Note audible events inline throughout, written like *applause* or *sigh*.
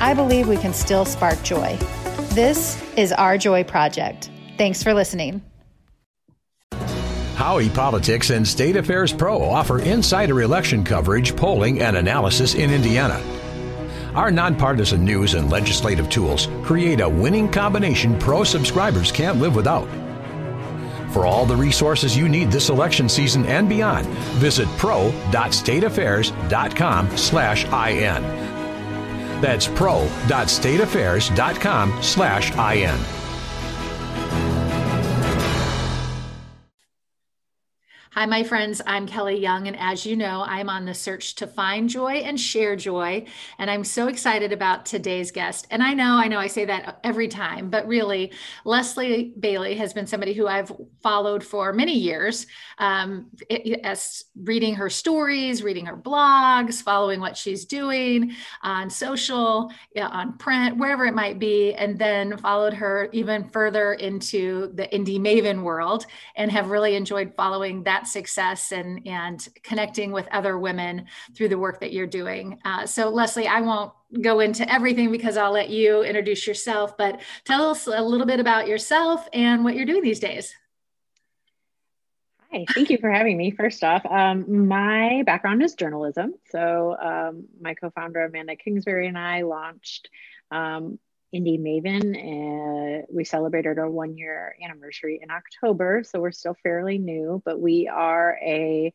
I believe we can still spark joy. This is Our Joy Project. Thanks for listening. Howey Politics and State Affairs Pro offer insider election coverage, polling, and analysis in Indiana. Our nonpartisan news and legislative tools create a winning combination pro subscribers can't live without. For all the resources you need this election season and beyond, visit pro.stateaffairs.com slash IN. That's pro.stateaffairs.com slash IN. Hi, my friends. I'm Kelly Young, and as you know, I'm on the search to find joy and share joy. And I'm so excited about today's guest. And I know, I know I say that every time, but really, Leslie Bailey has been somebody who I've followed for many years, um, as reading her stories, reading her blogs, following what she's doing on social, on print, wherever it might be, and then followed her even further into the Indy Maven world and have really enjoyed following that success and and connecting with other women through the work that you're doing. Uh, so Leslie, I won't go into everything because I'll let you introduce yourself, but tell us a little bit about yourself and what you're doing these days. Hi, thank you for having me. First off, um, my background is journalism. So, um, my co founder, Amanda Kingsbury, and I launched um, Indy Maven. and we celebrated our one year anniversary in October, so we're still fairly new, but we are a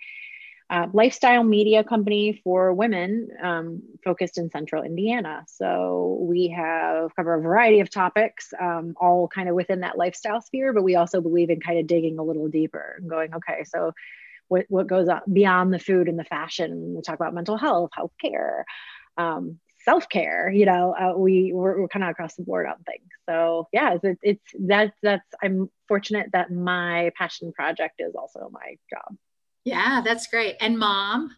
uh, lifestyle media company for women um, focused in central Indiana. So we have cover a variety of topics, um, all kind of within that lifestyle sphere, but we also believe in kind of digging a little deeper and going, okay, so what, what goes on beyond the food and the fashion? We talk about mental health, healthcare, um, self-care you know uh, we we're, we're, kind of across the board on things so yeah it's, it's that's that's i'm fortunate that my passion project is also my job yeah that's great and mom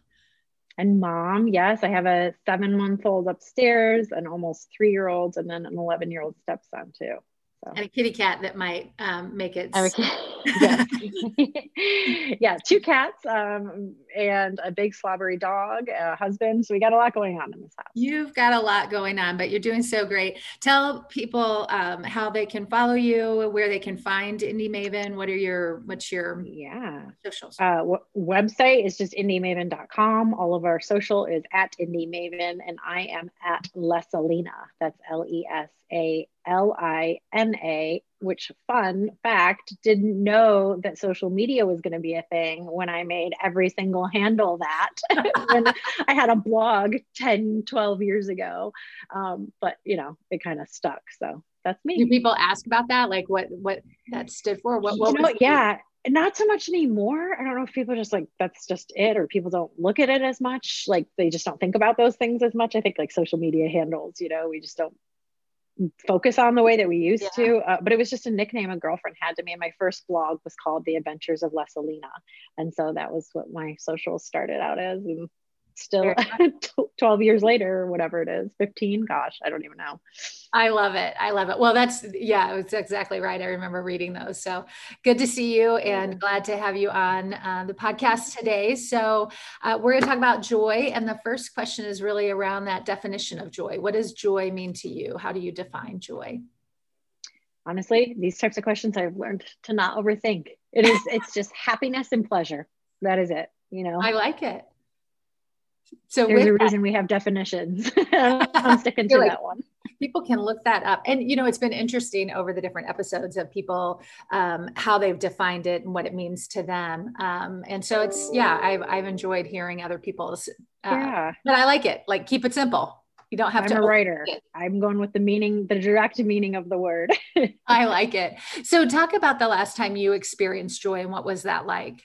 and mom yes i have a seven month old upstairs an almost three year old and then an 11 year old stepson too so. And a kitty cat that might um, make it. Yeah. *laughs* yeah, two cats um, and a big slobbery dog, a husband. So we got a lot going on in this house. You've got a lot going on, but you're doing so great. Tell people um, how they can follow you, where they can find Indy Maven. What are your what's your yeah socials? Uh, w- website is just indymaven.com. All of our social is at Indy Maven, and I am at Lesalina. That's L E S A L I N A, which, fun fact, didn't know that social media was going to be a thing when I made every single handle that *laughs* when I had a blog 10, 12 years ago. Um, but, you know, it kind of stuck. So that's me. Do people ask about that? Like what, what that stood for? What, what you know, yeah. Not so much anymore. I don't know if people just like that's just it, or people don't look at it as much. Like they just don't think about those things as much. I think like social media handles, you know, we just don't focus on the way that we used yeah. to. Uh, but it was just a nickname a girlfriend had to me. And my first blog was called The Adventures of Lesalina. And so that was what my socials started out as. And still *laughs* 12 years later or whatever it is 15 gosh i don't even know. I love it. I love it. Well that's yeah it's exactly right. I remember reading those. So good to see you and glad to have you on uh, the podcast today. So uh, we're going to talk about joy and the first question is really around that definition of joy. What does joy mean to you? How do you define joy? Honestly these types of questions i've learned to not overthink. It is it's just happiness and pleasure. That is it you know? I like it so there's a reason that, we have definitions. *laughs* I'm *laughs* sticking to like, that one. People can look that up. And, you know, it's been interesting over the different episodes of people, um, how they've defined it and what it means to them. Um, and so it's, yeah, I've, I've enjoyed hearing other people's, uh, yeah. but I like it. Like keep it simple. You don't have I'm to. I'm a writer. I'm going with the meaning, the direct meaning of the word. *laughs* I like it. So talk about the last time you experienced joy and what was that like?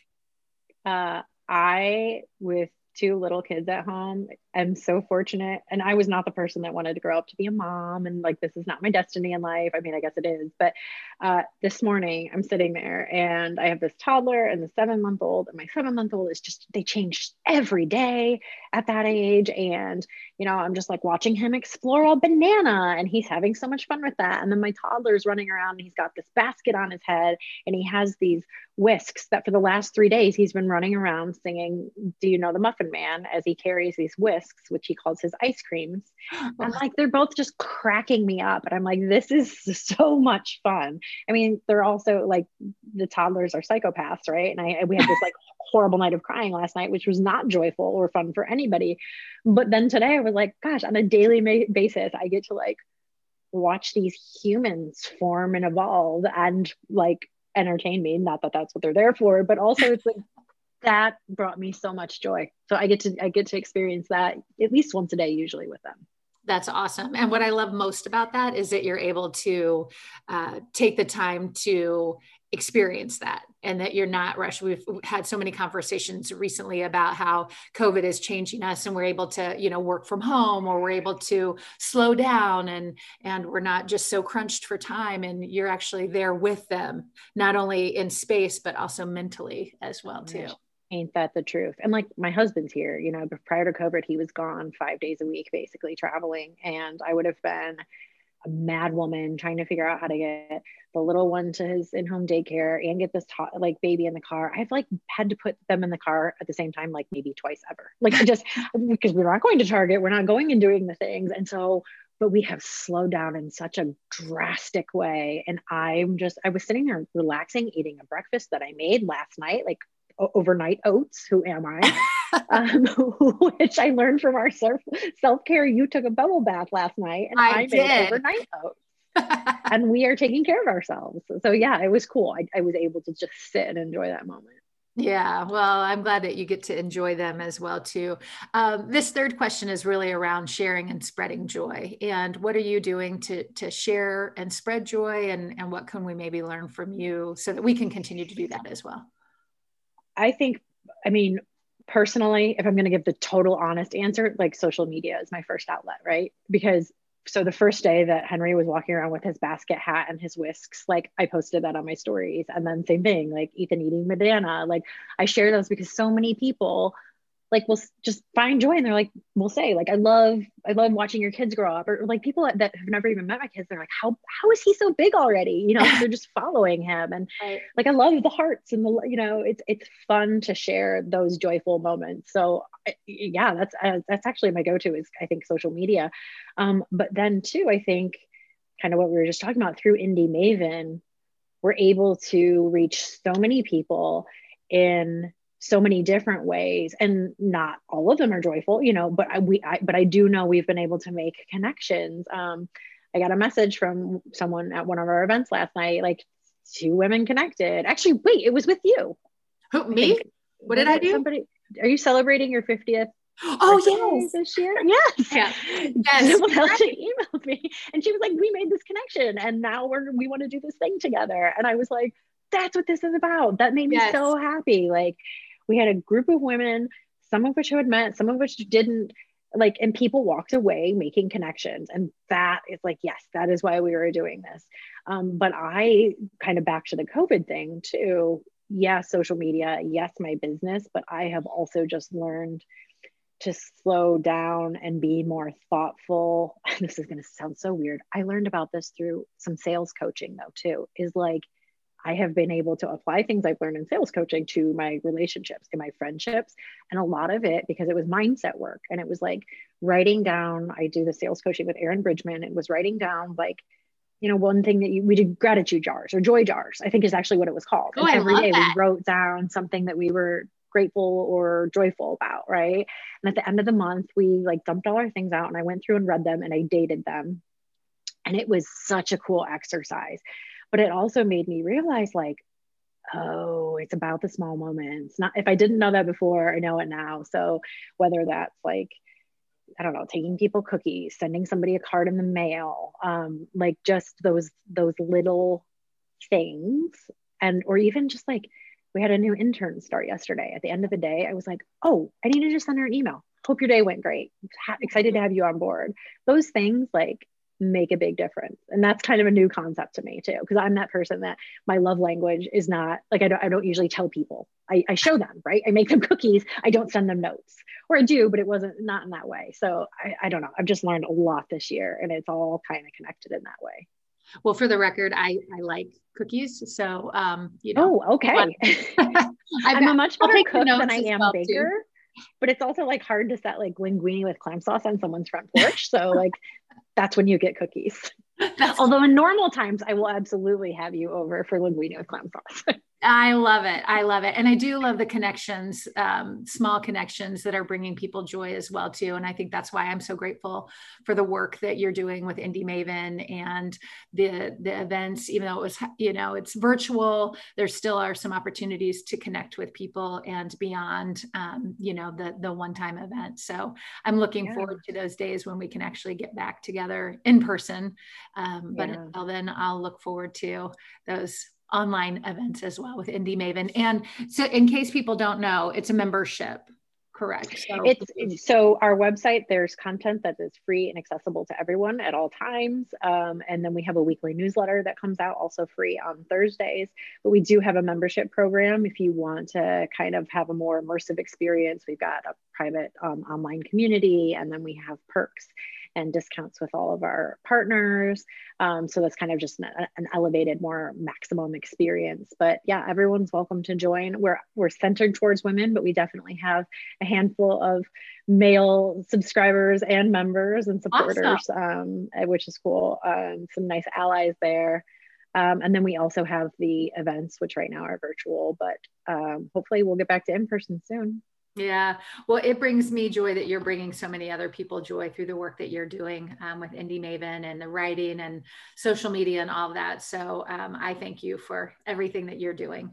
Uh, I, with two little kids at home am so fortunate. And I was not the person that wanted to grow up to be a mom. And like, this is not my destiny in life. I mean, I guess it is. But uh, this morning, I'm sitting there and I have this toddler and the seven month old. And my seven month old is just, they change every day at that age. And, you know, I'm just like watching him explore a banana and he's having so much fun with that. And then my toddler's running around and he's got this basket on his head and he has these whisks that for the last three days he's been running around singing do you know the muffin man as he carries these whisks which he calls his ice creams. *gasps* I'm like they're both just cracking me up and i'm like this is *laughs* so much fun. I mean they're also like the toddlers are psychopaths right? And i we had this *laughs* like horrible night of crying last night which was not joyful or fun for anybody. But then today i was like gosh on a daily basis i get to like watch these humans form and evolve and like entertain me. Not that that's what they're there for but also it's like that brought me so much joy so i get to i get to experience that at least once a day usually with them that's awesome and what i love most about that is that you're able to uh, take the time to experience that and that you're not rushed. We've had so many conversations recently about how COVID is changing us and we're able to, you know, work from home or we're able to slow down and and we're not just so crunched for time and you're actually there with them, not only in space but also mentally as well too. Ain't that the truth? And like my husband's here, you know, prior to COVID, he was gone five days a week, basically traveling. And I would have been a mad woman trying to figure out how to get the little one to his in-home daycare and get this like baby in the car. I've like had to put them in the car at the same time, like maybe twice ever. *laughs* Like I just because we're not going to Target, we're not going and doing the things. And so, but we have slowed down in such a drastic way. And I'm just, I was sitting there relaxing, eating a breakfast that I made last night, like overnight oats. Who am I? *laughs* um, *laughs* which I learned from our self care. You took a bubble bath last night, and I, I made overnight oats. *laughs* and we are taking care of ourselves. So yeah, it was cool. I, I was able to just sit and enjoy that moment. Yeah, well, I'm glad that you get to enjoy them as well too. Um, this third question is really around sharing and spreading joy. And what are you doing to to share and spread joy? And and what can we maybe learn from you so that we can continue to do that as well? I think, I mean, personally, if I'm going to give the total honest answer, like social media is my first outlet, right? Because so the first day that Henry was walking around with his basket hat and his whisks, like I posted that on my stories. And then same thing, like Ethan eating banana. Like I share those because so many people like will just find joy. And they're like we'll say like i love i love watching your kids grow up. Or like people that have never even met my kids they're like how how is he so big already? You know they're just following him. And *laughs* right. like i love the hearts and the you know it's it's fun to share those joyful moments. So yeah that's uh, that's actually my go-to is i think social media. Um, but then too i think kind of what we were just talking about through Indy Maven we're able to reach so many people in so many different ways and not all of them are joyful you know but I, we I, but I do know we've been able to make connections um, I got a message from someone at one of our events last night like two women connected actually wait it was with you Who, me what did I do somebody are you celebrating your 50th *gasps* Oh yes, this year. Yes, yeah. *laughs* yes. Someone else emailed me, and she was like, "We made this connection, and now we're we want to do this thing together." And I was like, "That's what this is about." That made me yes. so happy. Like, we had a group of women, some of which who had met, some of which didn't. Like and people walked away making connections. And that is like yes that is why we were doing this. Um, but i kind of back to the covid thing too. Yes social media yes my business but i have also just learned to slow down and be more thoughtful. *laughs* This is going to sound so weird. I learned about this through some sales coaching though too is like I have been able to apply things I've learned in sales coaching to my relationships, to my friendships, and a lot of it because it was mindset work. And it was like writing down, I do the sales coaching with Aaron Bridgman. It was writing down like, you know, one thing that you, we did gratitude jars or joy jars, I think is actually what it was called. Oh, every day that. we wrote down something that we were grateful or joyful about, right? And at the end of the month, we like dumped all our things out and I went through and read them and I dated them. And it was such a cool exercise but it also made me realize like oh it's about the small moments. Not if i didn't know that before i know it now. So whether that's like i don't know taking people cookies sending somebody a card in the mail um, like just those those little things. And or even just like we had a new intern start yesterday. At the end of the day i was like oh i need to just send her an email. Hope your day went great. Excited to have you on board. Those things like make a big difference. And that's kind of a new concept to me too because i'm that person that my love language is not like i don't, I don't usually tell people. I, I show them right? I make them *laughs* cookies. I don't send them notes. Or i do but it wasn't not in that way. So I, I don't know. I've just learned a lot this year and it's all kind of connected in that way. Well for the record i i like cookies. So um you know. Oh okay. *laughs* *laughs* I'm a much better cook than i am well baker too but it's also like hard to set like linguine with clam sauce on someone's front porch. So like that's when you get cookies. Although in normal times, I will absolutely have you over for linguine with clam sauce. *laughs* I love it. I love it. And I do love the connections, um, small connections that are bringing people joy as well, too. And I think that's why I'm so grateful for the work that you're doing with Indy Maven and the, the events, even though it was, you know, it's virtual, there still are some opportunities to connect with people and beyond, um, you know, the, the one-time event. So I'm looking yeah. forward to those days when we can actually get back together in person. Um, but yeah. until then, I'll look forward to those online events as well with Indy Maven. And so, in case people don't know, it's a membership, correct? So, it's so our website. There's content that is free and accessible to everyone at all times, um, and then we have a weekly newsletter that comes out also free on Thursdays. But we do have a membership program if you want to kind of have a more immersive experience. We've got a private um, online community, and then we have perks and discounts with all of our partners. Um, so that's kind of just an, an, elevated, more maximum experience. But yeah, everyone's welcome to join. We're we're centered towards women, but we definitely have a handful of male subscribers and members and supporters, awesome. um, which is cool. Um, some nice allies there. Um, and then we also have the events, which right now are virtual, but um, hopefully we'll get back to in person soon. Yeah. Well, it brings me joy that you're bringing so many other people joy through the work that you're doing um, with Indy Maven and the writing and social media and all that. So um, I thank you for everything that you're doing.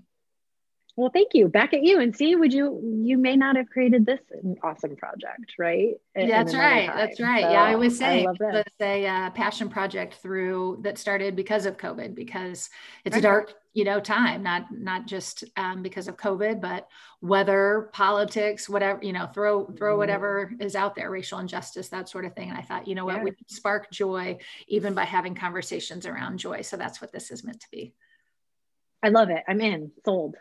Well, thank you. Back at you and see, would you, you may not have created this awesome project, right? That's right. Time. That's right. So yeah. I was saying it was a uh, passion project through that started because of COVID, because it's right. a dark, you know, time, not, not just um, because of COVID, but weather, politics, whatever, you know, throw, throw mm-hmm. whatever is out there, racial injustice, that sort of thing. And I thought, you know what, yeah. we spark joy even by having conversations around joy. So that's what this is meant to be. I love it. I'm in, sold.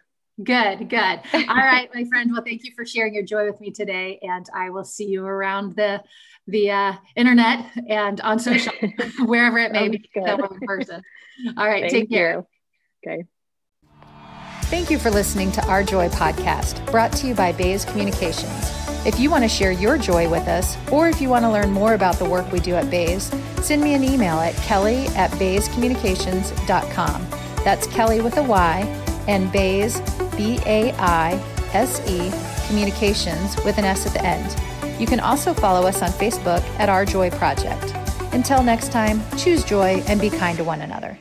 Good, good. All *laughs* right, my friend. Well, thank you for sharing your joy with me today, and I will see you around the the uh, internet and on social, *laughs* wherever it may be, in person. All right, thank take care. You. Okay. Thank you for listening to Our Joy podcast, brought to you by Baise Communications. If you want to share your joy with us, or if you want to learn more about the work we do at Baise, send me an email at kelly at baisecommunications.com. That's Kelly with a Y and Baise, B A I S E, Communications with an S at the end. You can also follow us on Facebook at Our Joy Project. Until next time, choose joy and be kind to one another.